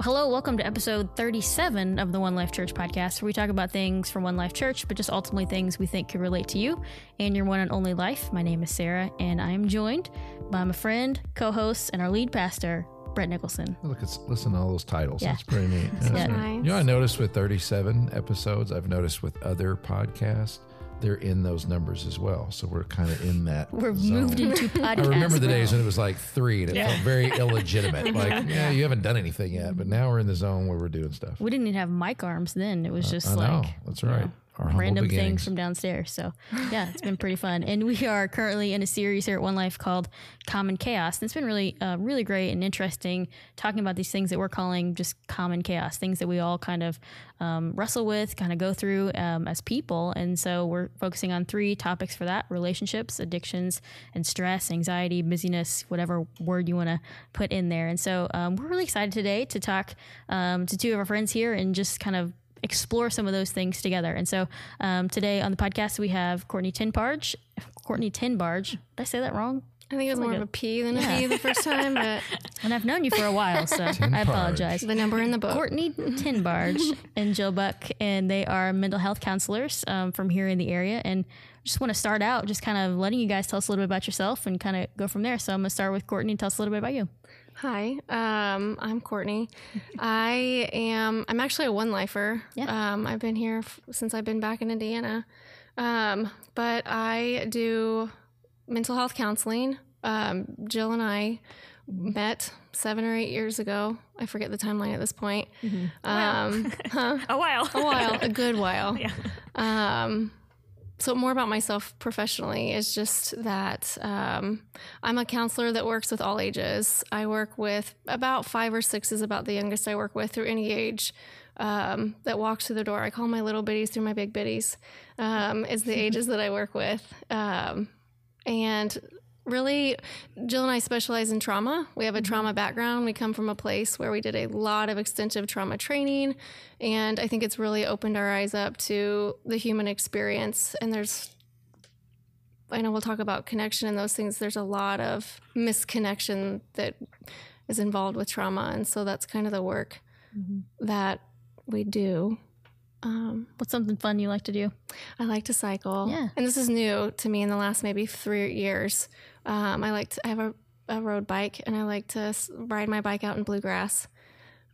Hello, welcome to episode 37 of the One Life Church podcast, where we talk about things from One Life Church, but just ultimately things we think could relate to you and your one and only life. My name is Sarah, and I am joined by my friend, co host, and our lead pastor, Brett Nicholson. Look, it's listen to all those titles. Yeah. That's pretty neat. Yeah. Yeah. nice. You know, I noticed with 37 episodes, I've noticed with other podcasts, they're in those numbers as well. So we're kind of in that. We're zone. moved into podcast. I remember the days when it was like three and it felt very illegitimate. Like, yeah, you haven't done anything yet, but now we're in the zone where we're doing stuff. we didn't even have mic arms then. It was just I know. like That's you right. know, Our humble random things from downstairs. So yeah, it's been pretty fun. And we are currently in a series here at One Life called Common Chaos. And it's been really, uh, really great and interesting talking about these things that we're calling just common chaos, things that we all kind of um, wrestle with, kind of go through um, as people. And so we're focusing on three topics for that: relationships, addictions, and stress, anxiety, busyness, whatever word you want to put in there. And so um, we're really excited today to talk um, to two of our friends here and just kind of explore some of those things together. And so um, today on the podcast we have Courtney Tinbarge. Courtney Tinbarge. Did I say that wrong? I think it was more of a P than a B the first time, but And I've known you for a while, so I apologize. the number in the book. Courtney Tinbarge and Jill Buck, and they are mental health counselors um, from here in the area. And just want to start out just kind of letting you guys tell us a little bit about yourself and kind of go from there. So I'm going to start with Courtney. and Tell us a little bit about you. Hi, um, I'm Courtney. I am. I'm actually a one lifer. Yeah. Um, I've been here f- since I've been back in Indiana, um, but I do mental health counseling. Um, Jill and I met seven or eight years ago. I forget the timeline at this point. Um, huh? a while. a while, a good while. Yeah. So more about myself professionally is just that um, I'm a counselor that works with all ages. I work with about five or six is about the youngest I work with through any age um, that walks through the door. I call my little bitties through my big bitties. Um, is the ages that I work with, um, and really jill and i specialize in trauma. We have a mm-hmm. trauma background. We come from a place where we did a lot of extensive trauma training and i think it's really opened our eyes up to the human experience and there's i know we'll talk about connection and those things. There's a lot of misconnection that is involved with trauma and so that's kind of the work mm-hmm. that we do um, What's something fun you like to do? I like to cycle. Yeah. And this is new to me in the last maybe three years. Um, I like to, I have a, a road bike and I like to ride my bike out in bluegrass.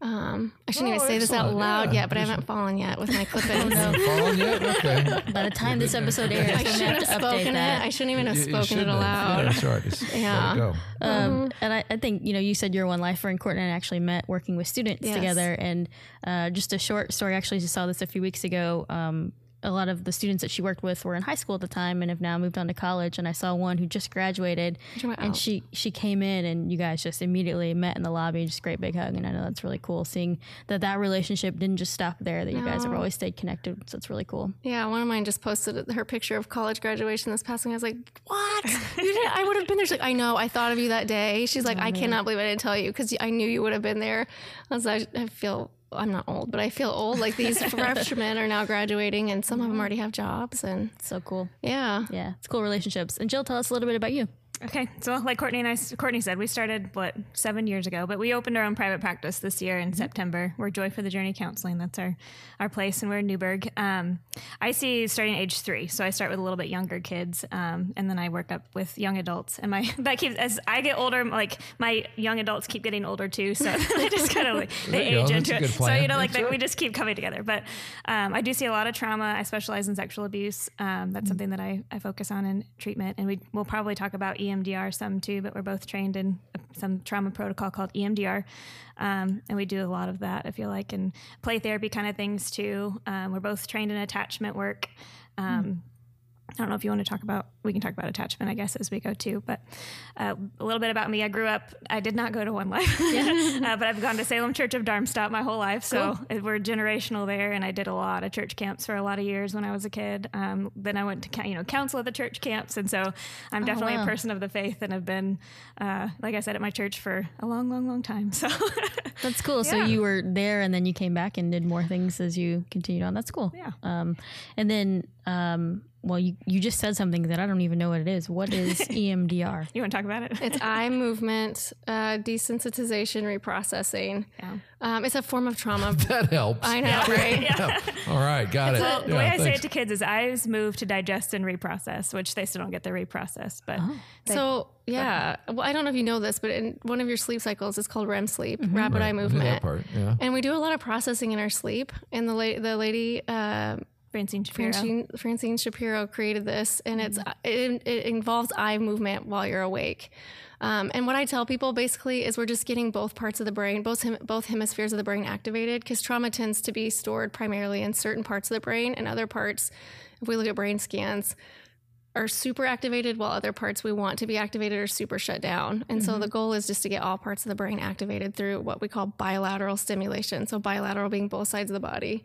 Um, I shouldn't Oh, even say this out loud Yeah. yet, but I haven't fallen yet with my clip ins. Haven't fallen yet? Okay. By the time this episode airs, I should to have have spoken it. that. I shouldn't even have You- you spoken should it have. aloud. Yeah, that's right. Just Yeah. let it go. Um, and I, I think you know you said you're one lifer, and Courtney and I actually met working with students Yes. together. And uh, just a short story, actually, just saw this a few weeks ago. Um, a lot of the students that she worked with were in high school at the time and have now moved on to college. And I saw one who just graduated, and she she came in, and you guys just immediately met in the lobby, just a great big hug. And I know that's really cool, seeing that that relationship didn't just stop there; that you guys have always stayed connected. So it's really cool. Yeah, one of mine just posted her picture of college graduation this past week. I was like, "What? You didn't, I would have been there." She's like, "I know. I thought of you that day." She's like, "I cannot believe I didn't tell you because I knew you would have been there." I was like, "I feel I'm not old, but I feel old. Like these freshmen are now graduating, and some of them already have jobs, and So cool. yeah, Yeah, it's cool relationships. And Jill, tell us a little bit about you. Okay, so like Courtney and I, Courtney said, we started what seven years ago, but we opened our own private practice this year in September. We're Joy for the Journey Counseling. That's our our place, and we're in Newburgh. Um, I see starting at age three, so I start with a little bit younger kids, um, and then I work up with young adults. And my that keeps as I get older, like my young adults keep getting older too, so they just kind of like they go. age That's into it. So you know, like they, we just keep coming together. But um, I do see a lot of trauma. I specialize in sexual abuse. Um, that's something that I, I focus on in treatment, and we will probably talk about EMDR some too. But we're both trained in some trauma protocol called EMDR, um, and we do a lot of that. I feel like and play therapy kind of things too. Um, we're both trained in attachment work. Um, I don't know if you want to talk about. We can talk about attachment, I guess, as we go too. But uh, a little bit about me. I grew up. I did not go to One Life, uh, but I've gone to Salem Church of Darmstadt my whole life. So it- we're generational there, and I did a lot of church camps for a lot of years when I was a kid. Um, then I went to you know counsel at the church camps, and so I'm definitely wow. a person of the faith, and have been, uh, like I said, at my church for a long, long, long time. So That's cool. So you were there and then you came back and did more things as you continued on. That's cool. Yeah. Um, and then um, well, you, you just said something that I don't even know what it is. What is EMDR? You want to talk about it? It's eye movement uh, desensitization reprocessing. Yeah. Um, it's a form of trauma. That helps. I know, right? Yeah. All right, got it. Well, the Yeah, way I say it to kids is eyes move to digest and reprocess, which they still don't get the reprocess. But So yeah, well, I don't know if you know this, but in one of your sleep cycles is called REM sleep, rapid Right, eye I knew movement. that part. Yeah. And we do a lot of processing in our sleep. And the la- the lady uh, Francine Shapiro. Francine, Francine Shapiro created this, and it's mm-hmm. uh, it, it involves eye movement while you're awake. Um, and what I tell people basically is we're just getting both parts of the brain, both both hemispheres of the brain activated, because trauma tends to be stored primarily in certain parts of the brain, and other parts, if we look at brain scans, are super activated, while other parts we want to be activated are super shut down. And so the mm-hmm. goal is just to get all parts of the brain activated through what we call bilateral stimulation. So bilateral being both sides of the body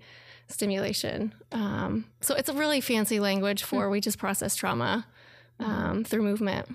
stimulation. Um, so it's a really fancy language for we just process trauma um, through movement.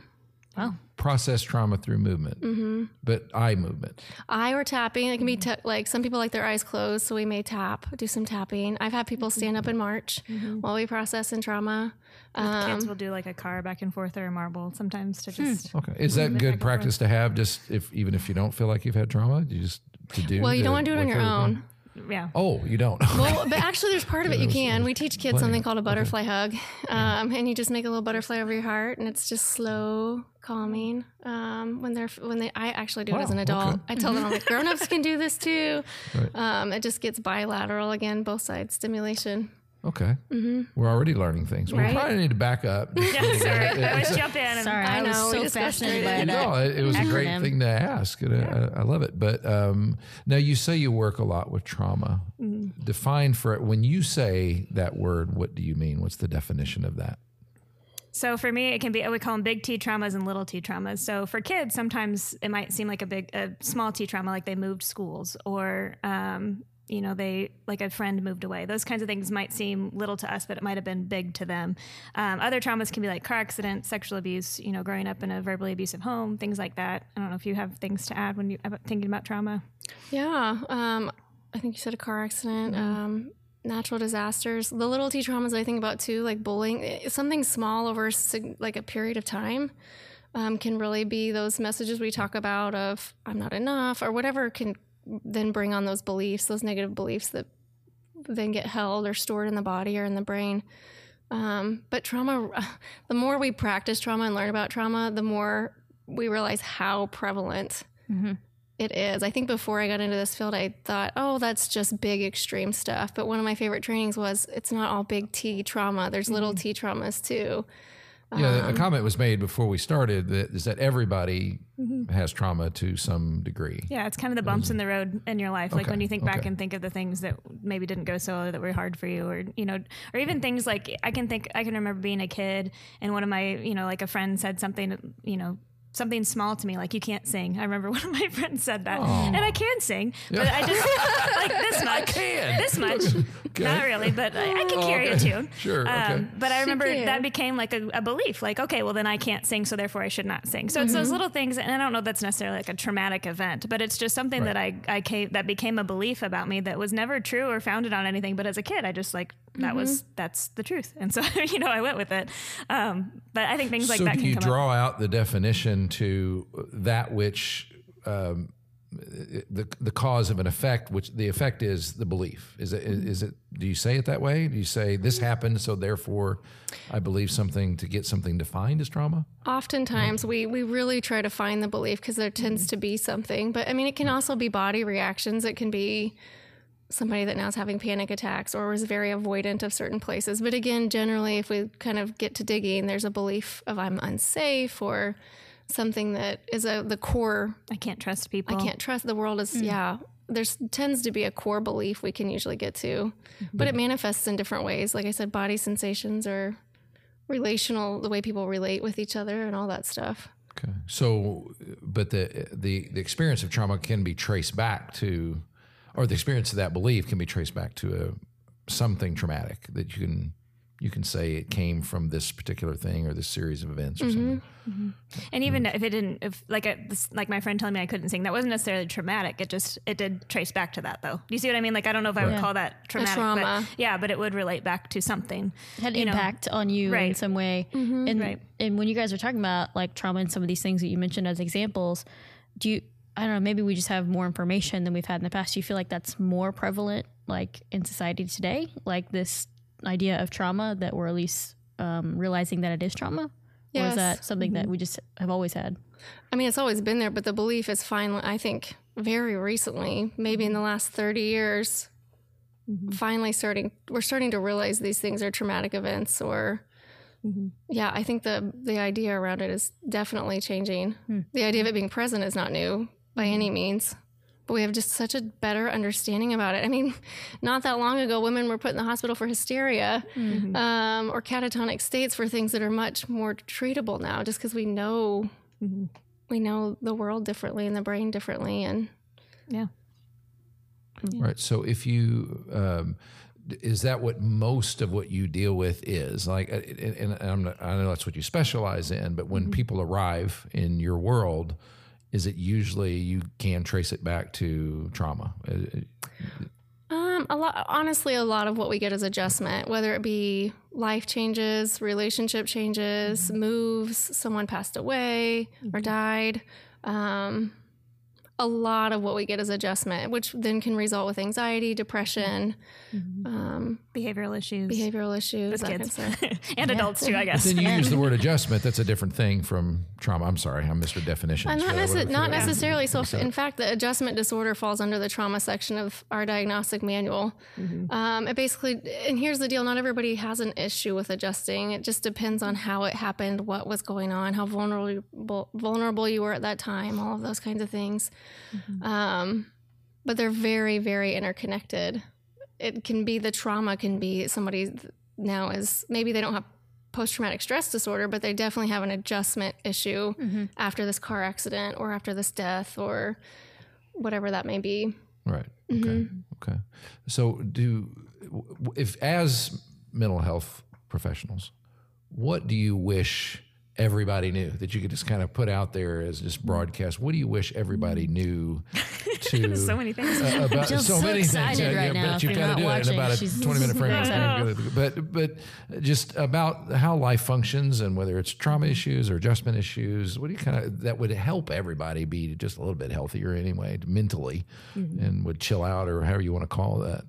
Wow. Process trauma through movement, Mm-hmm. but eye movement. Eye or tapping. It can be ta- like some people like their eyes closed, so we may tap, do some tapping. I've had people stand up and march while we process in trauma. Um, Kids will do like a car back and forth or a marble sometimes to just. Okay, is that good practice to have? Just if even if you don't feel like you've had trauma, you just to do. well, you don't want to do it on your through own. Yeah. Oh, you don't. Well, but actually, there's part of it you can. We teach kids something called a butterfly hug, um, and you just make a little butterfly over your heart, and it's just slow, calming. Um, when they're when they, I actually do it as an adult. okay. I tell them like grown-ups can do this too. Right. Um, it just gets bilateral again, both sides stimulation. Okay, we're already learning things. We Right. probably need to back up. Yeah, sorry. I always jump in. And Sorry, I I, was know, we so fascinated by started. that. No, it, it was a great thing to ask. and I, I love it. But um, now you say you work a lot with trauma. Mm-hmm. Define for it when you say that word. What do you mean? What's the definition of that? So for me, it can be we call them big T traumas and little T traumas. So for kids, sometimes it might seem like a big, a small T trauma, like they moved schools, or um, you know, they like a friend moved away. Those kinds of things might seem little to us, but it might have been big to them. Um, other traumas can be like car accident, sexual abuse, you know, growing up in a verbally abusive home, things like that. I don't know if you have things to add when you about thinking about trauma. Yeah, um, I think you said a car accident, um, natural disasters. The little T traumas I think about too, like bullying, eh, something small over like a period of time, um, can really be those messages we talk about of I'm not enough or whatever can then bring on those beliefs, those negative beliefs that then get held or stored in the body or in the brain. Um, but trauma, the more we practice trauma and learn about trauma, the more we realize how prevalent it is. I think before I got into this field, I thought, oh, that's just big extreme stuff. But one of my favorite trainings was it's not all big T trauma. There's little T traumas too. Yeah, Um, a comment was made before we started that is that everybody Mm-hmm. has trauma to some degree. Yeah, it's kind of the bumps in the road in your life. Like when you think back okay. and think of the things that maybe didn't go so well, that were hard for you, or you know, or even things like I can think I can remember being a kid and one of my you know like a friend said something you know something small to me like you can't sing. I remember one of my friends said that, and I can sing, but I just like this much, can. this much, not really, but I, I can Oh, carry okay. a tune. Sure, okay. Um, but I remember that became like a, a belief, like okay, well then I can't sing, so therefore I should not sing. So it's those little things, and I don't know that's necessarily like a traumatic event, but it's just something that I I came, that became a belief about me that was never true or founded on anything. But as a kid, I just like that was that's the truth, and so you know I went with it. Um, but I think things like so that do can you come draw up. out the definition to that which um, the the cause of an effect, which the effect is the belief. Is it is it? Do you say it that way? Do you say this happened, so therefore I believe something to get something defined as trauma? Oftentimes, we we really try to find the belief because there tends to be something. But I mean, it can also be body reactions. It can be somebody that now is having panic attacks or was very avoidant of certain places. But again, generally, if we kind of get to digging, there's a belief of I'm unsafe or something that is a the core I can't trust people. I can't trust the world is mm. yeah. There's tends to be a core belief we can usually get to, but it manifests in different ways. Like I said, body sensations or relational, the way people relate with each other and all that stuff. Okay. So, but the the the experience of trauma can be traced back to, or the experience of that belief can be traced back to a something traumatic that you can you can say it came from this particular thing or this series of events or mm-hmm. something. Mm-hmm. And even if it didn't, if like uh, a, like my friend telling me I couldn't sing, that wasn't necessarily traumatic. It just it did trace back to that though. Do you see what I mean? Like I don't know if I would Right. call that traumatic, trauma. but yeah, but it would relate back to something. had you know. impact on you in some way. Mm-hmm. And Right. and when you guys were talking about like trauma and some of these things that you mentioned as examples, do you I don't know, maybe we just have more information than we've had in the past. Do you feel like that's more prevalent like in society today? Like this idea of trauma that we're at least um, realizing that it is trauma? Or is that something that mm-hmm. we just have always had? I mean, it's always been there, but the belief is finally, I think, very recently, maybe in the mm-hmm. last 30 years, mm-hmm. finally starting, we're starting to realize these things are traumatic events or. Yeah, I think the the idea around it is definitely changing. Hmm. The idea of it being present is not new by any means, but we have just such a better understanding about it. I mean, not that long ago, women were put in the hospital for hysteria um, or catatonic states for things that are much more treatable now, just because we know we know the world differently and the brain differently, and Yeah. Right. So if you, um, is that what most of what you deal with is like, uh, and, and I'm not, I know that's what you specialize in, but when people arrive in your world, is it usually you can trace it back to trauma? Uh, Um, a lot. Honestly, a lot of what we get is adjustment, whether it be life changes, relationship changes, moves, someone passed away or died. Um, a lot of what we get is adjustment, which then can result with anxiety, depression, um, Behavioral issues. behavioral issues, with that kind of kids stuff. and adults too, I guess. Then you use the word adjustment. That's a different thing from trauma. I'm sorry, I missed definitions. Uh, not, necess- whatever- not necessarily. So, in fact, the adjustment disorder falls under the trauma section of our diagnostic manual. Um, it basically, and here's the deal: not everybody has an issue with adjusting. It just depends on how it happened, what was going on, how vulnerable vulnerable you were at that time, all of those kinds of things. Mm-hmm. Um, but they're very, very interconnected. It can be the trauma can be somebody now is maybe they don't have post traumatic stress disorder, but they definitely have an adjustment issue mm-hmm. after this car accident or after this death or whatever that may be. Right. Mm-hmm. Okay. Okay. So, do if as mental health professionals, what do you wish everybody knew that you could just kind of put out there as just broadcast? What do you wish everybody knew to so many things. uh, about so so many things? right now. but you've got to do it in watching, about a she's- twenty minute frame. But but just about how life functions and whether it's trauma issues or adjustment issues. What do you kind of that would help everybody be just a little bit healthier anyway, mentally, and would chill out or however you want to call that.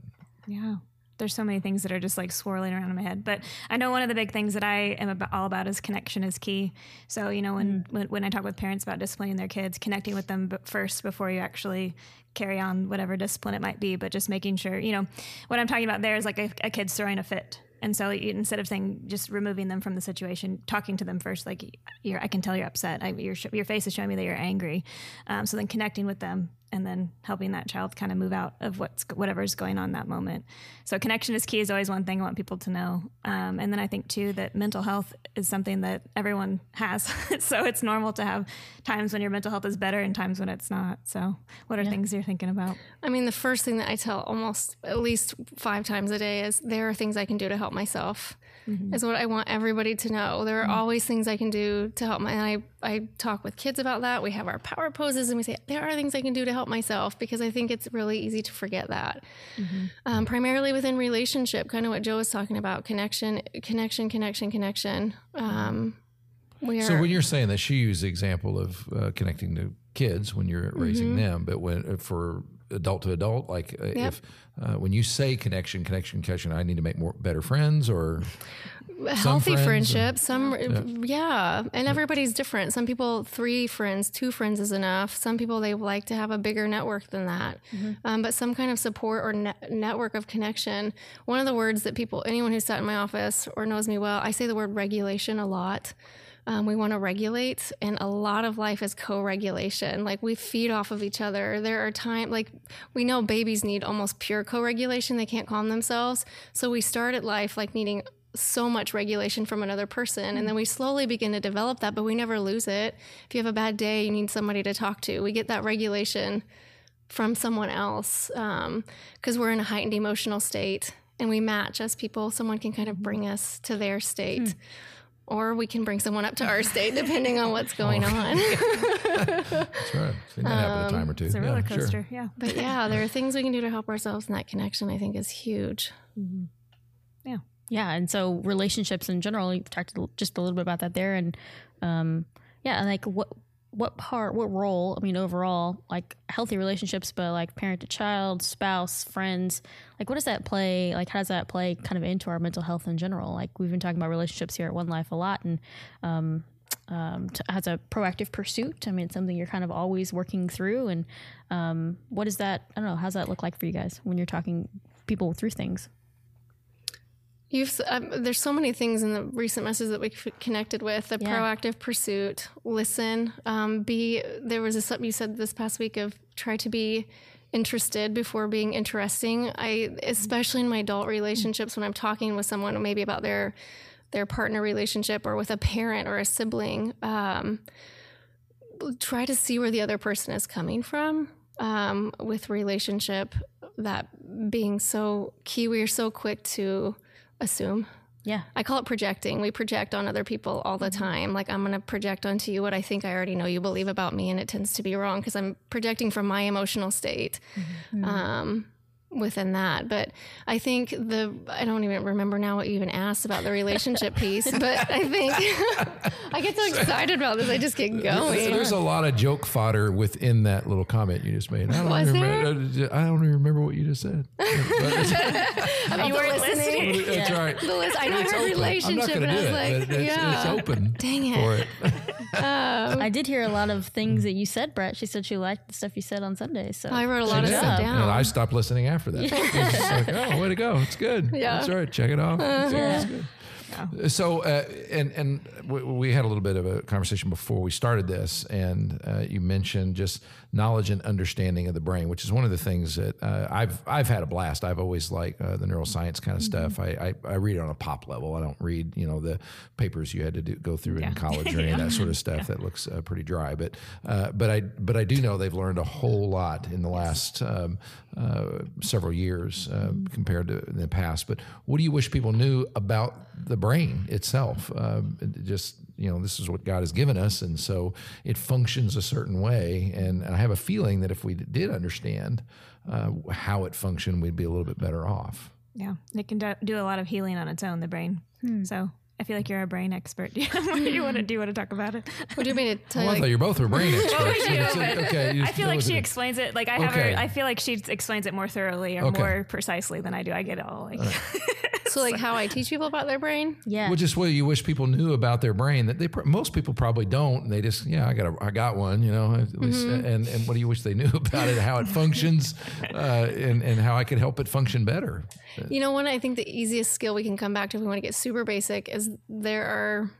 Yeah. There's so many things that are just like swirling around in my head. But I know one of the big things that I am about, all about is connection is key. So, you know, when, when, when I talk with parents about disciplining their kids, connecting with them first before you actually carry on whatever discipline it might be, but just making sure, you know, what I'm talking about there is like a, a kid's throwing a fit. And so you, instead of saying just removing them from the situation, talking to them first, like you're, I can tell you're upset. I, your, your face is showing me that you're angry. Um, so then connecting with them and then helping that child kind of move out of what's whatever's going on that moment. So connection is key is always one thing I want people to know. Um, and then I think too that mental health is something that everyone has. so it's normal to have times when your mental health is better and times when it's not. So what are things you're thinking about? I mean, the first thing that I tell almost at least five times a day is there are things I can do to help myself. Is what I want everybody to know. There are always things I can do to help my. And I I talk with kids about that. We have our power poses, and we say there are things I can do to help myself because I think it's really easy to forget that. Um, primarily within relationship, kind of what Joe was talking about: connection, connection, connection, connection. Um, we are. So when you're saying that, she used the example of uh, connecting to kids when you're raising Mm-hmm. them, but when uh, for adult to adult, like uh, if uh, when you say connection, connection, connection, I need to make more better friends, or healthy friends friendships some yeah. and everybody's different. Some people three friends two friends is enough. Some people they like to have a bigger network than that. Um, but some kind of support or ne- network of connection. One of the words that people anyone who's sat in my office or knows me well i say the word regulation a lot um, we want to regulate and a lot of life is co-regulation. Like we feed off of each other. There are times like we know babies need almost pure co-regulation. They can't calm themselves. So we start at life like needing so much regulation from another person and then we slowly begin to develop that but we never lose it. If you have a bad day you need somebody to talk to. We get that regulation from someone else um, because we're in a heightened emotional state and we match as people. Someone can kind of mm-hmm. bring us to their state. Hmm. Or we can bring someone up to our state, depending on what's going on. That's right. Seen that happen a time or two. It's a roller yeah, sure. Yeah. But yeah, there are things we can do to help ourselves, and that connection I think is huge. Yeah, Yeah, and so relationships in general, you talked just a little bit about that there, and um, yeah, like what what part, what role? I mean, overall, like healthy relationships, but like parent to child, spouse, friends, like what does that play? Like how does that play kind of into our mental health in general? Like we've been talking about relationships here at One Life a lot, and um, um, to, as a proactive pursuit. I mean, it's something you're kind of always working through, and um, what does that? I don't know. How's that look like for you guys when you're talking people through things? You've um, there's so many things in the recent messages that we connected with the Yeah. proactive pursuit, listen, um, be. There was a something you said this past week of try to be interested before being interesting. I especially in my adult relationships when I'm talking with someone maybe about their their partner relationship or with a parent or a sibling. Um, try to see where the other person is coming from um, with relationship that being so key we are so quick to assume. Yeah, i call it projecting. We project on other people all the mm-hmm. time. Like i'm going to project onto you what i think i already know you believe about me and it tends to be wrong because i'm projecting from my emotional state. Mm-hmm. Mm-hmm. Um, within that but i think the i don't even remember now what you even asked about the relationship piece but i think i get so excited about this i just get going There's a lot of joke fodder within that little comment you just made. I don't, Was remember, I don't even remember what you just said. But it's- You weren't listening. listening. That's right. The list, I know It's I heard open. Relationship, and I was it. like, it's, yeah. it's open Dang it. for it. Um, I did hear a lot of things that you said, Brett. She said she liked the stuff you said on Sunday. So I wrote a lot of Good stuff down. And I stopped listening after that. It's just like, oh, way to go. It's good. Yeah. That's right. Check it off. It's- Yeah. So, uh, and and we, we had a little bit of a conversation before we started this, and uh, you mentioned just knowledge and understanding of the brain, which is one of the things that uh, I've I've had a blast. I've always liked uh, the neuroscience kind of stuff. I, I I read it on a pop level. I don't read you know the papers you had to do, go through in college or any of that sort of stuff that looks uh, pretty dry. But uh, but I but I do know they've learned a whole lot in the last um, uh, several years uh, compared to in the past. But what do you wish people knew about the brain itself? Um, it just you know, this is what God has given us, and so it functions a certain way. And I have a feeling that if we did understand uh, how it functioned, we'd be a little bit better off. Yeah, it can do, do a lot of healing on its own, the brain. Hmm. So I feel like you're a brain expert. Do you want to do you want to talk about it? What do you mean to tell Well, I you? thought Like, you both were brain experts. Well, we so do, okay, you I feel like she a- explains it. Like I have Okay. her. I feel like she explains it more thoroughly or Okay. more precisely than I do. I get it all like. so, like how I teach people about their brain? yeah, Well, just what you wish people knew about their brain that they pr- most people probably don't. And they just yeah, I got a, I got one, you know. At least, Mm-hmm. and and what do you wish they knew about it, how it functions, uh, and and how I could help it function better. You know, one I think the easiest skill we can come back to if we want to get super basic is there are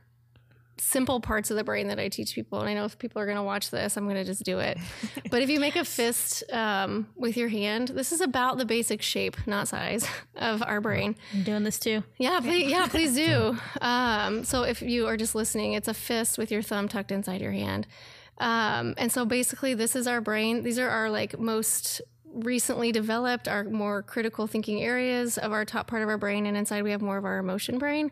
simple parts of the brain that I teach people. And I know if people are going to watch this, I'm going to just do it. but if you make a fist um, with your hand, this is about the basic shape, not size, of our brain. I'm doing this too. Yeah, please, yeah, please do. Um, so if you are just listening, it's a fist with your thumb tucked inside your hand. Um, and so basically, this is our brain. These are our like most recently developed, our more critical thinking areas of our top part of our brain, and inside we have more of our emotion brain.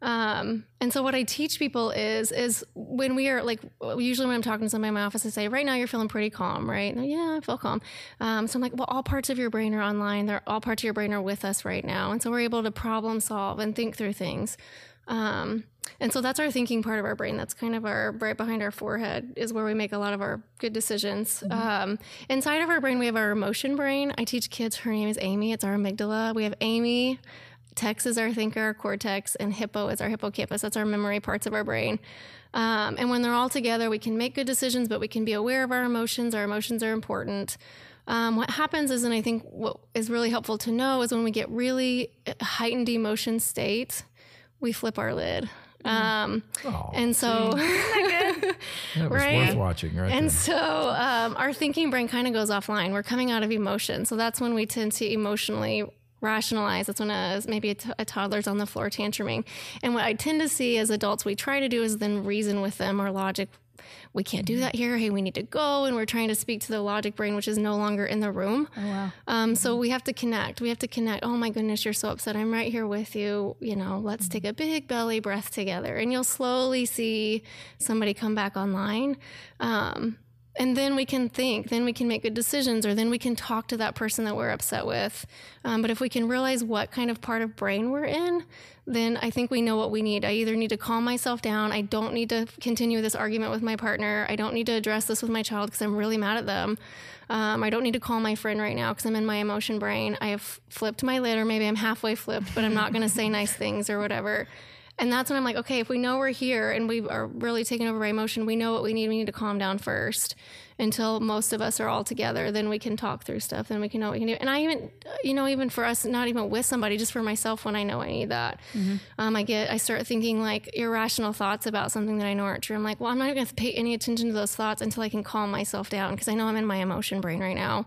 Um, and so what I teach people is is when we are like usually when I'm talking to somebody in my office, I say, right now you're feeling pretty calm, right? And yeah, I feel calm. Um, so I'm like, well, all parts of your brain are online. They're all parts of your brain are with us right now, and so we're able to problem solve and think through things. Um, and so that's our thinking part of our brain. That's kind of our right behind our forehead is where we make a lot of our good decisions. Um, inside of our brain, we have our emotion brain. I teach kids. Her name is Amy. It's our amygdala. We have Amy. Tex is our thinker, our cortex, and hippo is our hippocampus. That's our memory parts of our brain. Um, and when they're all together, we can make good decisions, but we can be aware of our emotions. Our emotions are important. Um, what happens is, and I think what is really helpful to know is when we get really heightened emotion state, we flip our lid. Um, Oh, and so, that was right. worth watching, right? and there. so um, our thinking brain kind of goes offline. We're coming out of emotion. So that's when we tend to emotionally rationalize. That's when a, maybe a, t- a toddler's on the floor tantruming. And what I tend to see as adults, we try to do is then reason with them or logic we can't do that here. Hey, we need to go. And we're trying to speak to the logic brain, which is no longer in the room. Oh wow. Um, so we have to connect. We have to connect. Oh my goodness, you're so upset. I'm right here with you. You know, let's take a big belly breath together. And you'll slowly see somebody come back online. Um, and then we can think, then we can make good decisions, or then we can talk to that person that we're upset with. Um, but if we can realize what kind of part of brain we're in, then I think we know what we need. I either need to calm myself down. I don't need to continue this argument with my partner. I don't need to address this with my child because I'm really mad at them. Um, I don't need to call my friend right now because I'm in my emotion brain. I have flipped my lid, or maybe I'm halfway flipped, but I'm not going to say nice things or whatever. And that's when I'm like, okay, if we know we're here and we are really taking over by emotion, we know what we need. We need to calm down first until most of us are all together. Then we can talk through stuff. Then we can know what we can do. And I even, you know, even for us, not even with somebody, just for myself, when I know I need that, um, I get, I start thinking like irrational thoughts about something that I know aren't true. I'm like, well, I'm not going to pay any attention to those thoughts until I can calm myself down because I know I'm in my emotion brain right now.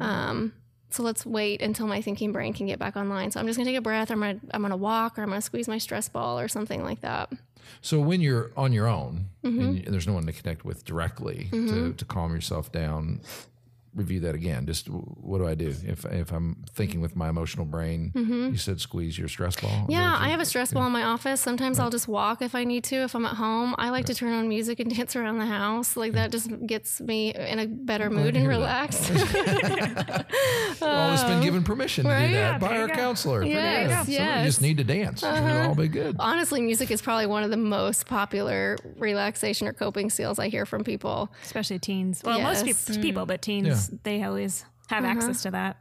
Um, so let's wait until my thinking brain can get back online. So I'm just gonna take a breath. Or I'm gonna I'm gonna walk, or I'm gonna squeeze my stress ball, or something like that. So when you're on your own Mm-hmm. and, and there's no one to connect with directly to, to calm yourself down, review that again. Just what do I do if if I'm thinking with my emotional brain? You said squeeze your stress ball. Is that Mm-hmm. Yeah, I have a stress ball in my office. Sometimes I'll just walk if I need to. If I'm at home, I like to turn on music and dance around the house. Like that just gets me in a better glad mood and hear that. relaxed. Well, it's been given permission to right? do that Yeah, by our go. counselor. Pretty Yes, good. You just need to dance. It'll all be good. Honestly, music is probably one of the most popular relaxation or coping skills I hear from people. especially teens. Well, most Yes. peop- people, but teens they always have uh-huh. access to that.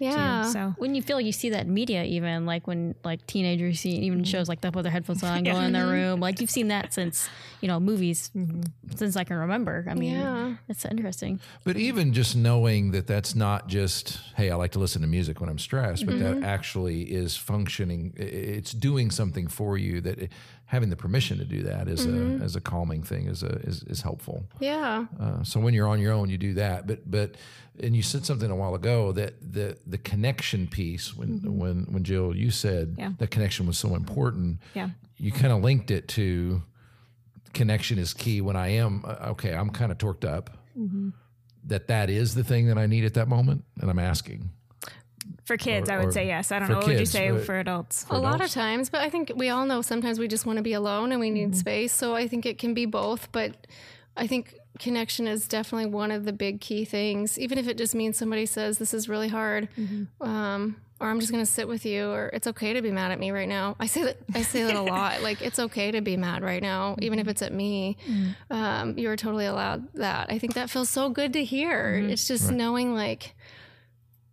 Yeah. Too, so When you feel you see that in media, even like when like teenagers see even mm-hmm. shows like that with their headphones on, go in their room, like you've seen that since you know movies mm-hmm. since I can remember. I mean, Yeah. it's interesting. But even just knowing that that's not just, hey, I like to listen to music when I'm stressed, but Mm-hmm. that actually is functioning. It's doing something for you. That it, having the permission to do that is Mm-hmm. a as a calming thing is a is, is helpful. yeah. Uh, so when you're on your own, you do that. But but and you said something a while ago that the the connection piece when when when Jill you said Yeah. that connection was so important. Yeah. You kind of linked it to connection is key. When I am uh, okay, I'm kind of torqued up. That that is the thing that I need at that moment, and I'm asking. For kids, Or- I would say yes. I don't know. What would you say but- for adults? a lot of times, but I think we all know sometimes we just want to be alone and we need mm-hmm. space. So I think it can be both. But I think connection is definitely one of the big key things, even if it just means somebody says, This is really hard. Mm-hmm. Um, or I'm just going to sit with you, or it's okay to be mad at me right now. I say that I say that a lot. Like it's okay to be mad right now, even if mm-hmm. it's at me. Mm. Um, you are totally allowed that. I think that feels so good to hear. It's just knowing like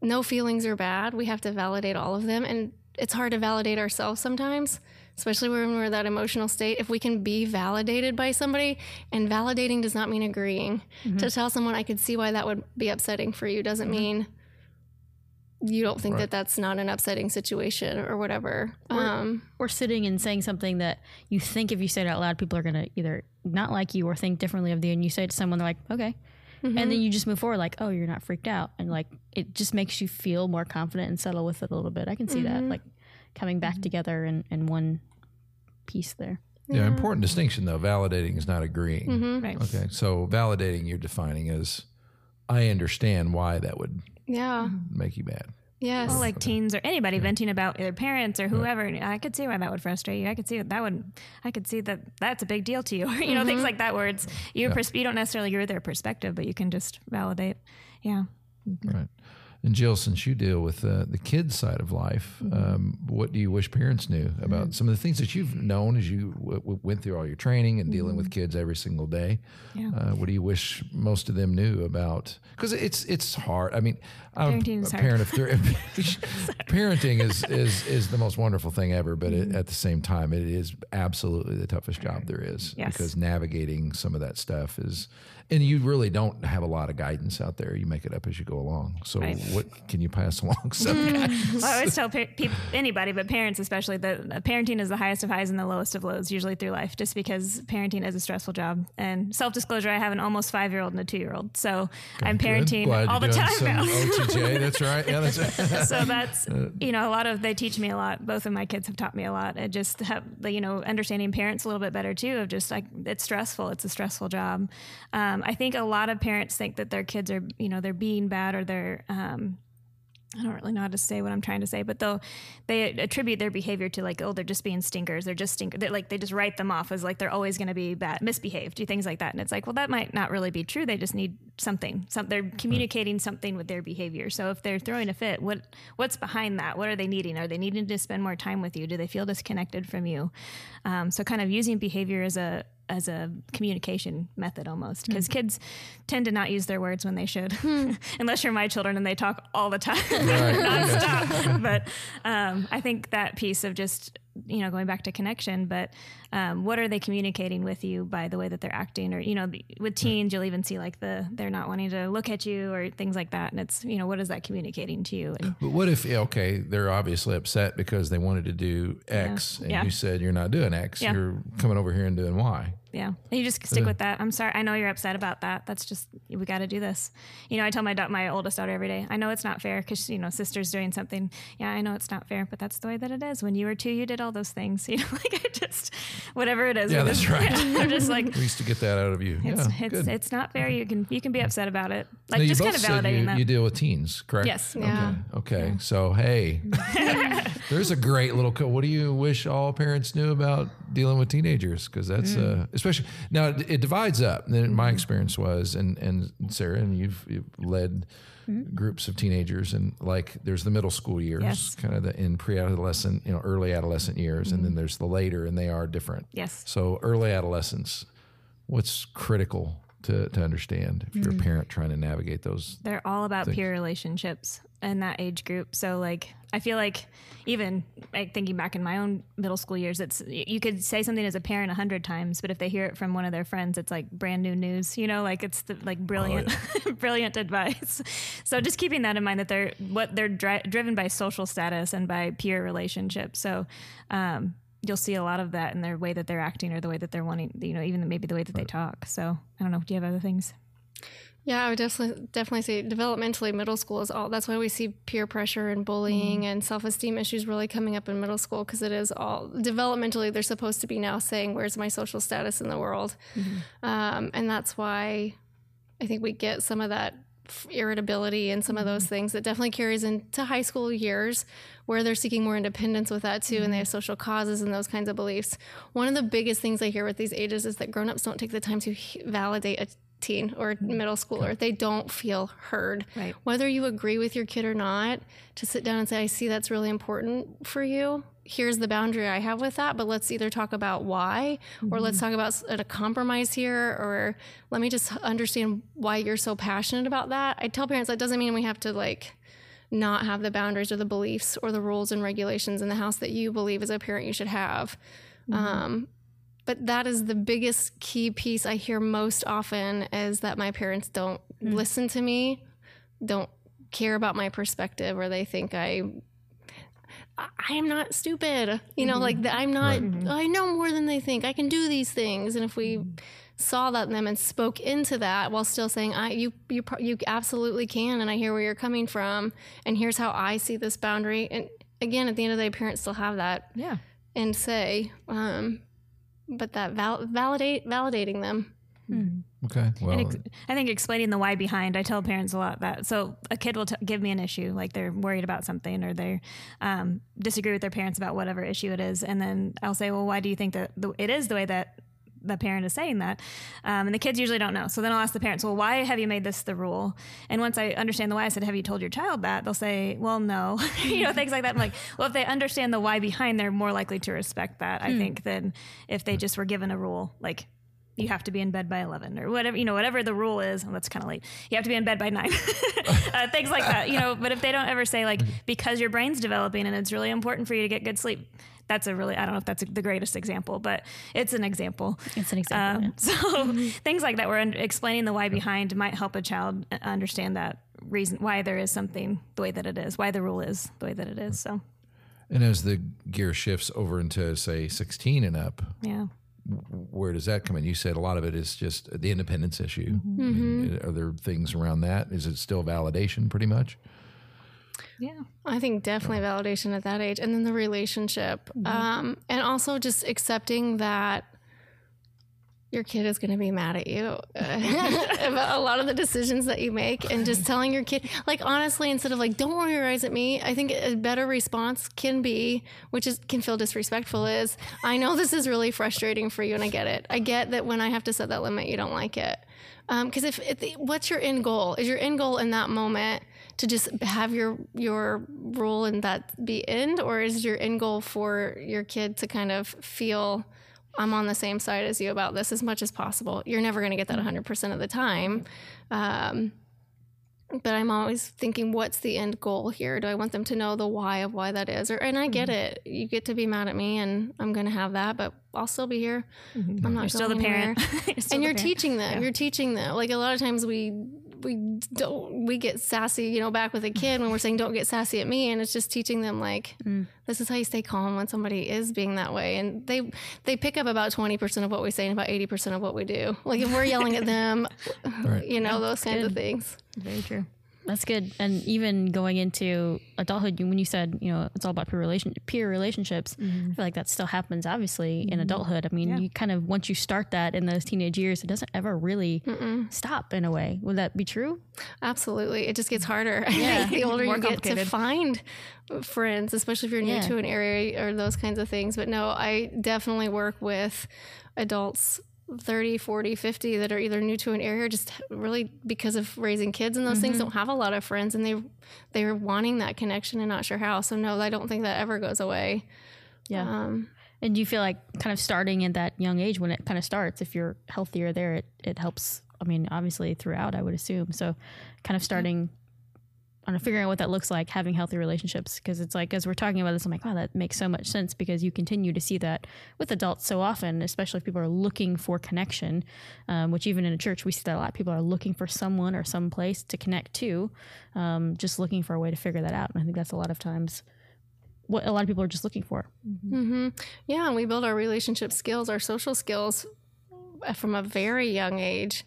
no feelings are bad. We have to validate all of them. And it's hard to validate ourselves sometimes, especially when we're in that emotional state. If we can be validated by somebody, and validating does not mean agreeing. To tell someone, I could see why that would be upsetting for you, doesn't mean you don't think that that's not an upsetting situation or whatever. Um, Or sitting and saying something that you think if you say it out loud, people are gonna either not like you or think differently of you, and you say it to someone, they're like, okay. And then mm-hmm. you just move forward, like, oh, you're not freaked out. And like, it just makes you feel more confident and settle with it a little bit. I can see that, mm-hmm. like, coming back mm-hmm. together in, in one piece there. Yeah, important distinction though. Validating is not agreeing. Mm-hmm. Right. Okay, so validating you're defining as I understand why that would yeah. make you mad. Yes. Well, like teens or anybody venting about their parents or whoever, I could see why that would frustrate you. I could see that, that would, I could see that that's a big deal to you. Or, you know, things mm-hmm. like that where it's you, pers- you don't necessarily agree with their perspective, but you can just validate. Yeah. Right. And Jill, since you deal with uh, the kids side of life, um, what do you wish parents knew about some of the things that you've known as you w- w- went through all your training and dealing with kids every single day? Yeah. Uh, what do you wish most of them knew about? Because it's it's hard. I mean, I'm Parenting a is hard. parent of three. parenting is, is is the most wonderful thing ever, but it, at the same time, it is absolutely the toughest job there is Yes. because navigating some of that stuff is, and you really don't have a lot of guidance out there. You make it up as you go along. So, Right. what can you pass along? Some mm. well, I always tell pe- people, anybody, but parents especially, that uh, parenting is the highest of highs and the lowest of lows, usually through life, just because parenting is a stressful job. And self disclosure, I have an almost five year old and a two year old, so I'm parenting all the time now. OTJ, that's right. Yeah, that's right. so that's uh, you know a lot of they teach me a lot. Both of my kids have taught me a lot. And just have you know understanding parents a little bit better too. Of just like it's stressful. It's a stressful job. Um, I think a lot of parents think that their kids are you know they're being bad or they're um, I don't really know how to say what I'm trying to say, but they'll they attribute their behavior to like, oh, they're just being stinkers. They're just stinkers. They're like they just write them off as like they're always going to be bad, misbehaved, do things like that. And it's like, well, that might not really be true. They just need something. Some they're communicating something with their behavior. So if they're throwing a fit, what what's behind that? What are they needing? Are they needing to spend more time with you? Do they feel disconnected from you? Um, so kind of using behavior as a as a communication method almost because mm. kids tend to not use their words when they should hmm. unless you're my children and they talk all the time right. nonstop but um, i think that piece of just you know going back to connection but um, what are they communicating with you by the way that they're acting or you know with teens you'll even see like the they're not wanting to look at you or things like that and it's you know what is that communicating to you and, but what if okay they're obviously upset because they wanted to do x yeah. and yeah. you said you're not doing x yeah. you're coming over here and doing y yeah. And you just stick with that. I'm sorry. I know you're upset about that. That's just we got to do this. You know, I tell my da- my oldest daughter every day. I know it's not fair because you know sister's doing something. Yeah, I know it's not fair, but that's the way that it is. When you were two, you did all those things. You know, like I just whatever it is. Yeah, that's just, right. Yeah, I'm just like we used to get that out of you. It's, yeah, it's, good. it's not fair. You can you can be upset about it. Like just kind of validating you, that. You deal with teens, correct? Yes. Yeah. Okay. Okay. Yeah. So hey, there's a great little. Co- what do you wish all parents knew about dealing with teenagers? Because that's mm. uh, especially now it divides up. And my mm-hmm. experience was, and and Sarah, and you've, you've led mm-hmm. groups of teenagers, and like there's the middle school years, yes. kind of the in pre-adolescent, you know, early adolescent years, mm-hmm. and then mm-hmm. there's the later, and they are different. Yes. So early adolescence, what's critical to, to understand if you're mm-hmm. a parent trying to navigate those? They're all about things. peer relationships in that age group. So like I feel like even like thinking back in my own middle school years, it's you could say something as a parent a hundred times, but if they hear it from one of their friends, it's like brand new news. You know, like it's the, like brilliant, oh, yeah. brilliant advice. So just keeping that in mind that they're what they're dri- driven by social status and by peer relationships. So. Um, you'll see a lot of that in their way that they're acting or the way that they're wanting, you know, even maybe the way that right. they talk. So I don't know. Do you have other things? Yeah, I would definitely definitely say developmentally middle school is all. That's why we see peer pressure and bullying mm-hmm. and self esteem issues really coming up in middle school because it is all developmentally. They're supposed to be now saying, "Where's my social status in the world?" Mm-hmm. Um, and that's why I think we get some of that irritability and some of those mm-hmm. things that definitely carries into high school years where they're seeking more independence with that too and they have mm-hmm. social causes and those kinds of beliefs one of the biggest things i hear with these ages is that grown-ups don't take the time to validate a teen or mm-hmm. middle schooler. They don't feel heard. Right. Whether you agree with your kid or not, to sit down and say, I see that's really important for you. Here's the boundary I have with that, but let's either talk about why mm-hmm. or let's mm-hmm. talk about a compromise here or let me just understand why you're so passionate about that. I tell parents that doesn't mean we have to like not have the boundaries or the beliefs or the rules and regulations in the house that you believe as a parent you should have. Mm-hmm. Um, but that is the biggest key piece I hear most often is that my parents don't mm. listen to me, don't care about my perspective, or they think I I am not stupid. You know, mm-hmm. like I'm not. Right. I know more than they think. I can do these things, and if we mm-hmm. saw that in them and spoke into that while still saying, "I you you you absolutely can," and I hear where you're coming from, and here's how I see this boundary. And again, at the end of the day, parents still have that. Yeah. And say, um, but that val- validate validating them. Hmm. Okay. Well, ex- I think explaining the why behind. I tell parents a lot that. So a kid will t- give me an issue, like they're worried about something or they um, disagree with their parents about whatever issue it is, and then I'll say, "Well, why do you think that the, it is the way that the parent is saying that. Um, and the kids usually don't know. So then I'll ask the parents, well, why have you made this the rule? And once I understand the why, I said, have you told your child that? They'll say, well, no, you know, things like that. I'm like, well, if they understand the why behind, they're more likely to respect that, I mm. think, than if they just were given a rule like, you have to be in bed by 11 or whatever, you know, whatever the rule is. Oh, that's kind of late. You have to be in bed by nine, uh, things like that, you know, but if they don't ever say like, because your brain's developing and it's really important for you to get good sleep, that's a really I don't know if that's the greatest example, but it's an example. It's an example. Um, So things like that, where explaining the why behind might help a child understand that reason why there is something the way that it is, why the rule is the way that it is. So, And as the gear shifts over into say 16 and up, yeah. Where does that come in? You said a lot of it is just the independence issue. Mm-hmm. I mean, mm-hmm. are there things around that? Is it still validation pretty much? Yeah. I think definitely validation at that age, and then the relationship, mm-hmm. um, and also just accepting that your kid is going to be mad at you uh, about a lot of the decisions that you make, and just telling your kid, like honestly, instead of like, "Don't roll your eyes at me," I think a better response can be, which is can feel disrespectful, is, "I know this is really frustrating for you, and I get it. I get that when I have to set that limit, you don't like it." Um, because if, if what's your end goal? Is your end goal in that moment to just have your your rule and that be end, or is your end goal for your kid to kind of feel I'm on the same side as you about this as much as possible? You're never going to get that mm-hmm. 100 percent of the time. Um, but I'm always thinking, what's the end goal here? Do I want them to know the why of why that is? Or and I get mm-hmm. it. You get to be mad at me, and I'm going to have that, but I'll still be here. Mm-hmm. I'm not You're still the going parent. You're still and the you're parent. teaching them. You're teaching them. Like a lot of times we we don't we get sassy, you know, back with a kid when we're saying don't get sassy at me, and it's just teaching them like mm. this is how you stay calm when somebody is being that way, and they they pick up about twenty percent of what we say and about eighty percent of what we do. Like if we're yelling at them, you know, those kinds of things. Very true. That's good. And even going into adulthood, when you said, you know, it's all about peer, relation, peer relationships, I mm-hmm. feel like that still happens, obviously, in mm-hmm. adulthood. I mean, you kind of, once you start that in those teenage years, it doesn't ever really stop in a way. Would that be true? Absolutely. It just gets mm. harder. I think the older More you get to find friends, especially if you're new Yeah. to an area or those kinds of things. But no, I definitely work with adults 30, 40, 50 that are either new to an area or just really because of raising kids and those things don't have a lot of friends and they they're wanting that connection and not sure how. So no, I don't think that ever goes away. Yeah. Um, And do you feel like kind of starting at that young age when it kind of starts, if you're healthier there, it, it helps. I mean, obviously throughout, I would assume. So kind of starting on figuring out what that looks like, having healthy relationships. Because it's like, as we're talking about this, I'm like, wow, that makes so much sense because you continue to see that with adults so often, especially if people are looking for connection, um, which even in a church, we see that a lot. Of people are looking for someone or some place to connect to, um, just looking for a way to figure that out. And I think that's a lot of times what a lot of people are just looking for. Yeah, and we build our relationship skills, our social skills uh, from a very young age.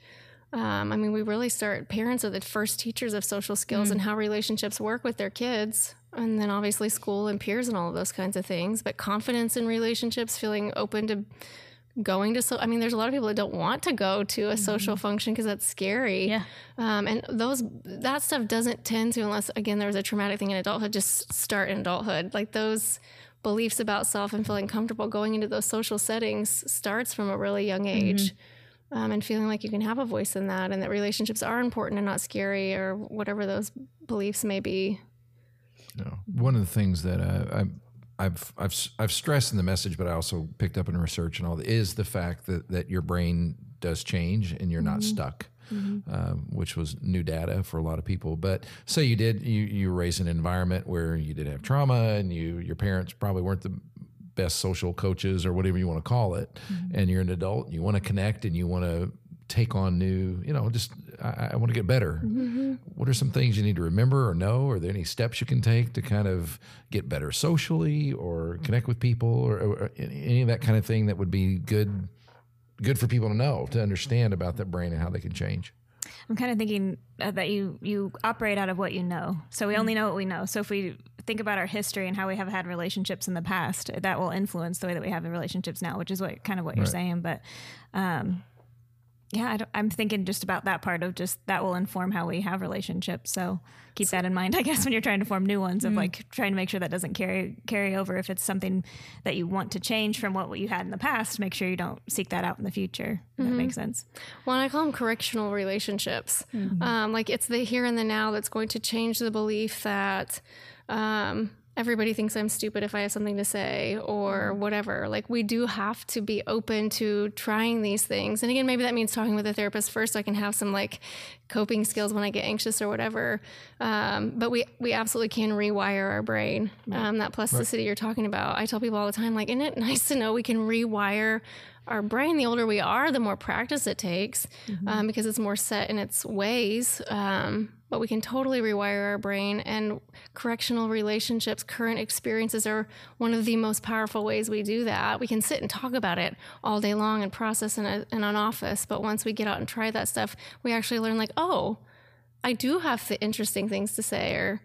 Um, I mean, we really start, parents are the first teachers of social skills and how relationships work with their kids. And then obviously school and peers and all of those kinds of things. But confidence in relationships, feeling open to going to so I mean there's a lot of people that don't want to go to a social function because that's scary. Yeah. Um, and those that stuff doesn't tend to unless again there was a traumatic thing in adulthood just start in adulthood. Like those beliefs about self and feeling comfortable going into those social settings starts from a really young age. Um, and feeling like you can have a voice in that and that relationships are important and not scary or whatever those beliefs may be. Know, one of the things that uh, I, I've I've I've stressed in the message, but I also picked up in research and all is the fact that that your brain does change and you're not stuck. Um, which was new data for a lot of people. But say you did, you you raised in an environment where you did have trauma, and you your parents probably weren't the best social coaches or whatever you want to call it, mm-hmm. and you're an adult, and you want to connect, and you want to take on new, you know, just I, I want to get better. Mm-hmm. What are some things you need to remember or know? Are there any steps you can take to kind of get better socially or connect with people or, or any of that kind of thing that would be good? Good for people to know to understand about that brain and how they can change. I'm kind of thinking uh, that you you operate out of what you know. So we only know what we know. So if we think about our history and how we have had relationships in the past, that will influence the way that we have the relationships now, which is what kind of what you're Right. saying. But um, yeah, I I'm thinking just about that part of just that will inform how we have relationships. So keep that in mind, I guess, when you're trying to form new ones of like trying to make sure that doesn't carry carry over. If it's something that you want to change from what you had in the past, make sure you don't seek that out in the future. If That makes sense. Well, I call them correctional relationships. Um, like it's the here and the now that's going to change the belief that um, everybody thinks I'm stupid if I have something to say or whatever. Like we do have to be open to trying these things. And again, maybe that means talking with a therapist first so I can have some like coping skills when I get anxious or whatever. Um, but we, we absolutely can rewire our brain. Um, that plasticity you're talking about. I tell people all the time, like, isn't it nice to know we can rewire our brain, the older we are, the more practice it takes um, because it's more set in its ways. Um, but we can totally rewire our brain, and correctional relationships, current experiences are one of the most powerful ways we do that. We can sit and talk about it all day long and process in, a, in an office, but once we get out and try that stuff, we actually learn, like, oh, I do have the interesting things to say, or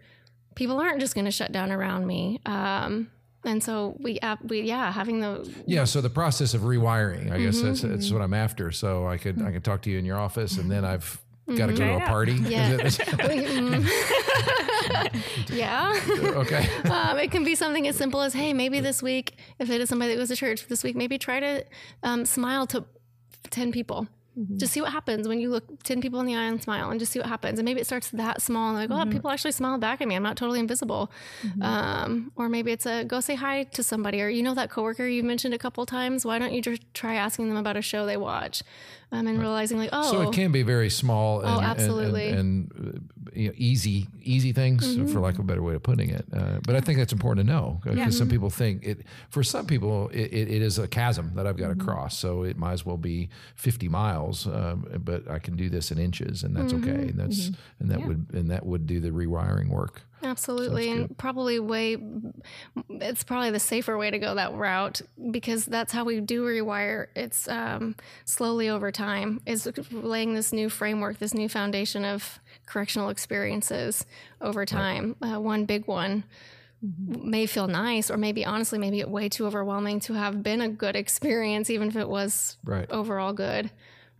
people aren't just going to shut down around me. Um, and so we, uh, we, yeah, having the Yeah, so the process of rewiring, I guess that's that's what I'm after. So I could I could talk to you in your office, and then I've got to go to a Right. party. Yeah. Is it- We- mm. yeah. okay. um, it can be something as simple as, hey, maybe this week, if it is somebody that goes to church this week, maybe try to um, smile to 10 people. Mm-hmm. Just see what happens when you look 10 people in the eye and smile and just see what happens. And maybe it starts that small and like, oh, mm-hmm. people actually smile back at me. I'm not totally invisible. Mm-hmm. Um, or maybe it's a go say hi to somebody or, you know, that coworker you've mentioned a couple times. Why don't you just try asking them about a show they watch um, and realizing like, oh, So it can be very small and, and- and- absolutely. and, uh, you know, easy, easy things, for lack of a better way of putting it. Uh, but I think that's important to know because some people think it. For some people, it, it, it is a chasm that I've got to cross. So it might as well be 50 miles, um, but I can do this in inches, and that's okay. And that's and that would and that would do the rewiring work. Absolutely, and probably way it's probably the safer way to go that route because that's how we do rewire. It's um, slowly over time is laying this new framework, this new foundation of correctional experiences over time. Uh, one big one may feel nice, or maybe honestly, maybe way too overwhelming to have been a good experience, even if it was Right. overall good.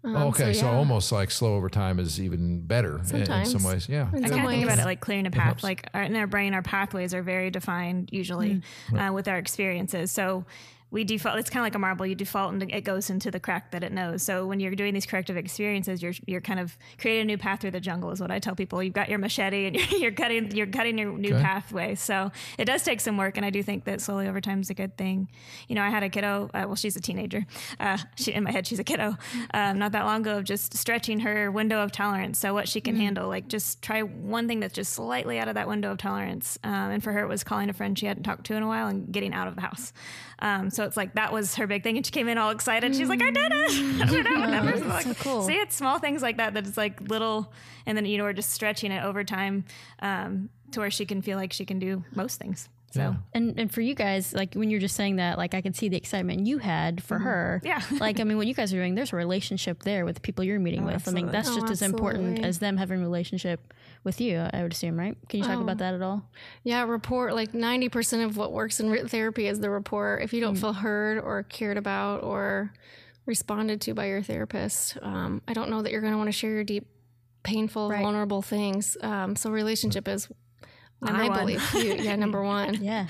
Um, okay, so, yeah. almost like slow over time is even better in- in, some ways. Yeah. In I some kind of think about it like clearing a path. Like our, in our brain, our pathways are very defined usually uh, with our experiences. So we default. It's kind of like a marble. You default and it goes into the crack that it knows. So when you're doing these corrective experiences, you're you're kind of creating a new path through the jungle. Is what I tell people. You've got your machete and you're, you're cutting you're cutting your new Okay. pathway. So it does take some work, and I do think that slowly over time is a good thing. You know, I had a kiddo. Uh, well, she's a teenager. Uh, she in my head, she's a kiddo. Um, not that long ago, of just stretching her window of tolerance. So what she can handle. Like just try one thing that's just slightly out of that window of tolerance. Um, and for her, it was calling a friend she hadn't talked to in a while and getting out of the house. Um, so it's like that was her big thing, and she came in all excited. She's like, "I did it!" Don't know, whatever. So, like, so cool. See, it's small things like that that it's like little, and then you know we're just stretching it over time um, to where she can feel like she can do most things. So Yeah. And and for you guys, like when you're just saying that, like I can see the excitement you had for her. Yeah. like I mean, what you guys are doing, there's a relationship there with the people you're meeting with. I mean, that's Oh, just as important as them having a relationship with you. I would assume, right? Can you talk about that at all? Yeah, rapport. Like ninety percent of what works in therapy is the rapport. If you don't feel heard or cared about or responded to by your therapist, um, I don't know that you're going to want to share your deep, painful, Right. vulnerable things. Um, so relationship is, Number I one. believe, huge. yeah, number one. Yeah.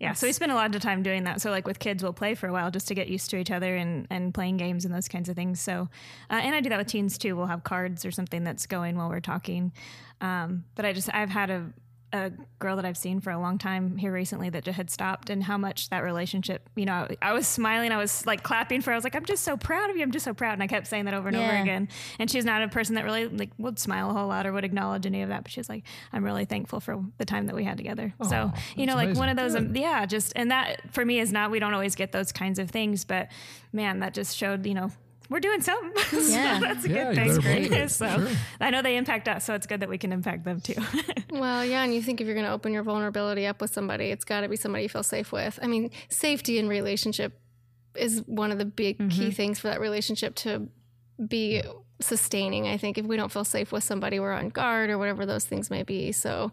Yeah, so we spend a lot of time doing that. So like with kids, we'll play for a while just to get used to each other and, and playing games and those kinds of things. So, uh, and I do that with teens too. We'll have cards or something that's going while we're talking. Um, but I just I've had a a girl that I've seen for a long time here recently that had stopped and how much that relationship, you know, I was smiling, I was like clapping for her. I was like, I'm just so proud of you. I'm just so proud. And I kept saying that over and over again. And she's not a person that really like would smile a whole lot or would acknowledge any of that. But she's like, I'm really thankful for the time that we had together. so, you know, that's like one of those, amazing. um, yeah, just, and that for me is not, we don't always get those kinds of things, but man, that just showed, you know, we're doing something. So Yeah. that's a Yeah, good thing. better believe it. so Sure. I know they impact us, so it's good that we can impact them too. Well, yeah, and you think if you're going to open your vulnerability up with somebody, it's got to be somebody you feel safe with. I mean, safety in relationship is one of the big key things for that relationship to be sustaining. I think if we don't feel safe with somebody, we're on guard or whatever those things may be. So,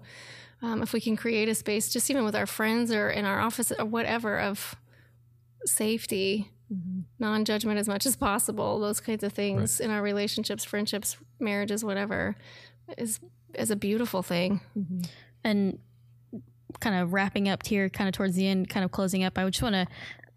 um, if we can create a space, just even with our friends or in our office or whatever, of safety, non judgment as much as possible, those kinds of things in our relationships, friendships, marriages, whatever, is is a beautiful thing. And kind of wrapping up here, kind of towards the end, kind of closing up, I just want to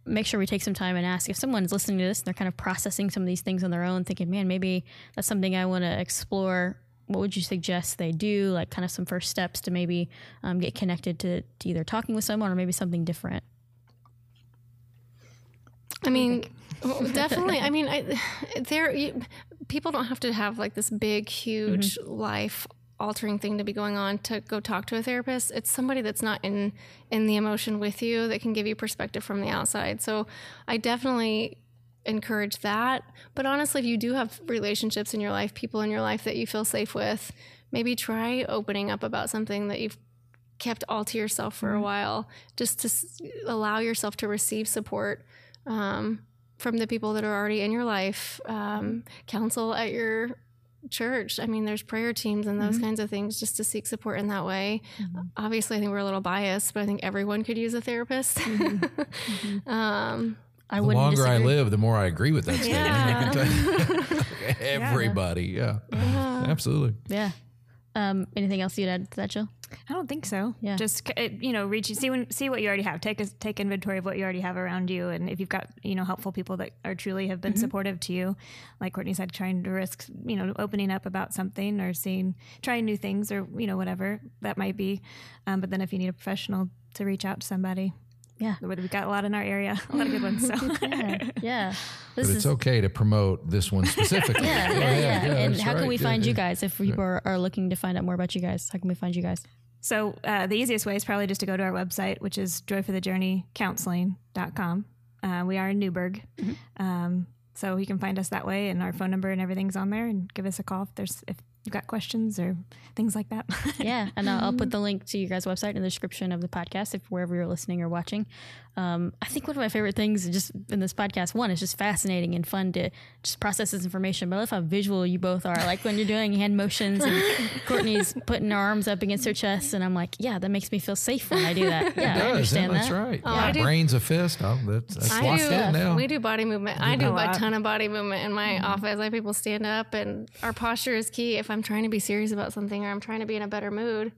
make sure we take some time and ask if someone's listening to this and they're kind of processing some of these things on their own, thinking, man, maybe that's something I want to explore. What would you suggest they do? Like, kind of some first steps to maybe um, get connected to, to either talking with someone or maybe something different. I mean, well, definitely. I mean, I, there you, people don't have to have like this big, huge mm-hmm. life altering thing to be going on to go talk to a therapist. It's somebody that's not in in the emotion with you that can give you perspective from the outside. So, I definitely encourage that. But honestly, if you do have relationships in your life, people in your life that you feel safe with, maybe try opening up about something that you've kept all to yourself for a mm-hmm. while, just to s- allow yourself to receive support um, from the people that are already in your life. Um, counsel at your church. I mean, there's prayer teams and those kinds of things just to seek support in that way. Obviously, I think we're a little biased, but I think everyone could use a therapist. um, I The wouldn't longer I live, the more I agree with that statement. Yeah. I can tell you. Everybody, yeah, absolutely. Yeah. Um, anything else you'd add to that, Jill? I don't think so. Yeah. Just you know, reach see when, see what you already have. Take a, take inventory of what you already have around you, and if you've got you know helpful people that are truly have been supportive to you, like Courtney said, trying to risk you know opening up about something or seeing trying new things or you know whatever that might be. Um, but then if you need a professional to reach out to somebody, Yeah. we've got a lot in our area, a lot of good ones. So Yeah. yeah. This But is it's okay to promote this one specifically. Yeah, yeah, yeah. and that's how can we find yeah. you guys if people are, are looking to find out more about you guys? How can we find you guys? So uh, the easiest way is probably just to go to our website, which is joyforthejourneycounseling.com. Uh, we are in Newburgh. Um, so you can find us that way and our phone number and everything's on there and give us a call if there's if you've got questions or things like that. Yeah, and I'll, I'll put the link to your guys' website in the description of the podcast if wherever you're listening or watching. Um, I think one of my favorite things just in this podcast, one, is just fascinating and fun to just process this information. But I love how visual you both are. Like when you're doing hand motions and Courtney's putting her arms up against her chest, and I'm like, yeah, that makes me feel safe when I do that. Yeah, It I does, understand yeah, that. That's right. Oh, I do- Brains a fist. Oh, that's, that's I locked do. in now. We do body movement. I do a a, lot. ton of body movement in my office. I have people stand up, and our posture is key. If I'm trying to be serious about something or I'm trying to be in a better mood,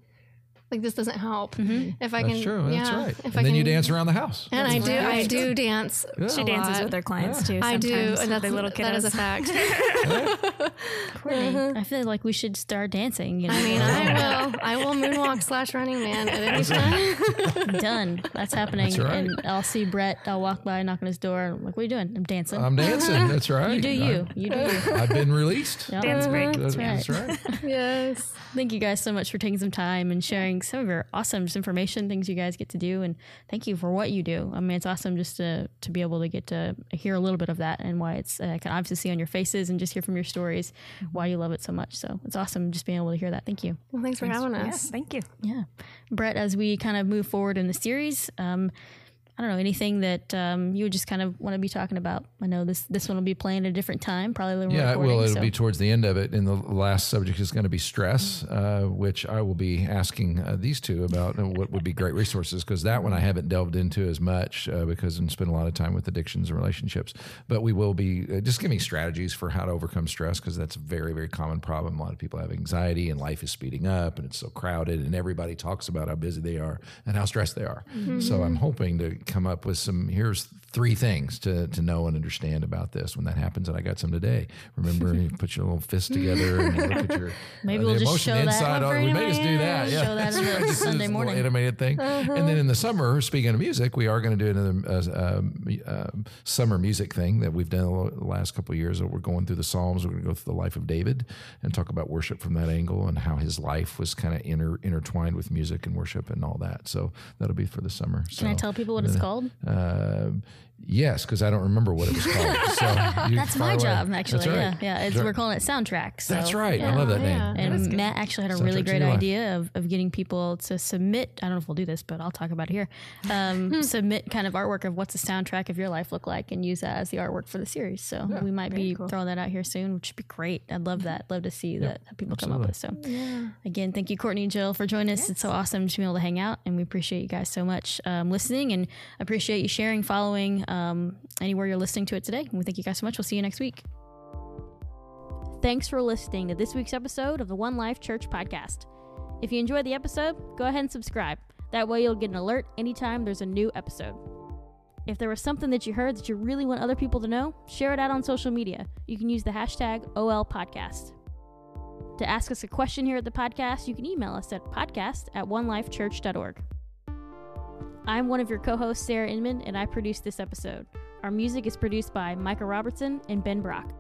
like this doesn't help. Mm-hmm. If I That's can, true. That's right. If and I then can, you dance around the house. And I do. right. I do dance. she dances lot. with her clients too. I do, sometimes and with that's the little that is a kiddos. fact. Courtney, uh-huh. I feel like we should start dancing. You know? I mean, I will. I will moonwalk slash running man at any time. done. That's happening. That's right. And I'll see Brett. I'll walk by, knock on his door. I'm like, what are you doing? I'm dancing. I'm dancing. That's right. you do you. You do you. I, have been released. Yep. Dance break. Uh-huh. That's, right. that's right. yes. Thank you guys so much for taking some time and sharing some of your awesome information, things you guys get to do, and thank you for what you do. I mean, it's awesome just to to be able to get to hear a little bit of that and why it's uh, I can obviously see on your faces and just hear from your stories why you love it so much. So it's awesome just being able to hear that. Thank you. Well, thanks for having us. Yes, thank you. Yeah, Brett. As we kind of move forward in the series, um, I don't know anything that um, you would just kind of want to be talking about. I know this this one will be playing at a different time, probably. Yeah, well, it'll so. be towards the end of it. And the last subject is going to be stress, uh, which I will be asking uh, these two about uh, what would be great resources because that one I haven't delved into as much uh, because I've spent a lot of time with addictions and relationships. But we will be uh, just giving strategies for how to overcome stress because that's a very, very common problem. A lot of people have anxiety and life is speeding up and it's so crowded and everybody talks about how busy they are and how stressed they are. So I'm hoping to come up with some here's three things to, to know and understand about this when that happens. And I got some today. Remember, you put your little fist together and you look at your Maybe uh, we'll just show that inside one on. We may just do that. Yeah, Show that the Sunday this little morning. animated thing. And then in the summer, speaking of music, we are going to do another uh, um, summer music thing that we've done the last couple of years. We're going through the Psalms. We're going to go through the life of David and talk about worship from that angle and how his life was kind of inter- intertwined with music and worship and all that. So that'll be for the summer. Can I tell people what it's called? um, yes, because I don't remember what it was called. So That's fire my away. job, actually. That's right. Yeah, yeah. It's, we're calling it soundtracks. So, That's right. I yeah. love that name. yeah. And Matt actually had a really Soundtrack to great idea of, of getting people to submit. I don't know if we'll do this, but I'll talk about it here. Um, submit kind of artwork of what's the soundtrack of your life look like, and use that as the artwork for the series. So we might be throwing that out here soon, which would be great. I'd love that. Love to see that that people come up with. So again, thank you, Courtney and Jill, for joining us. It's so awesome to be able to hang out, and we appreciate you guys so much um, listening, and appreciate you sharing, following um, anywhere you're listening to it today. We thank you guys so much. We'll see you next week. Thanks for listening to this week's episode of the One Life Church podcast. If you enjoyed the episode, go ahead and subscribe. That way, you'll get an alert anytime there's a new episode. If there was something that you heard that you really want other people to know, share it out on social media. You can use the hashtag OLPodcast. To ask us a question here at the podcast, you can email us at podcast at onelifechurch.org. I'm one of your co hosts, Sarah Inman, and I produced this episode. Our music is produced by Micah Robertson and Ben Brock.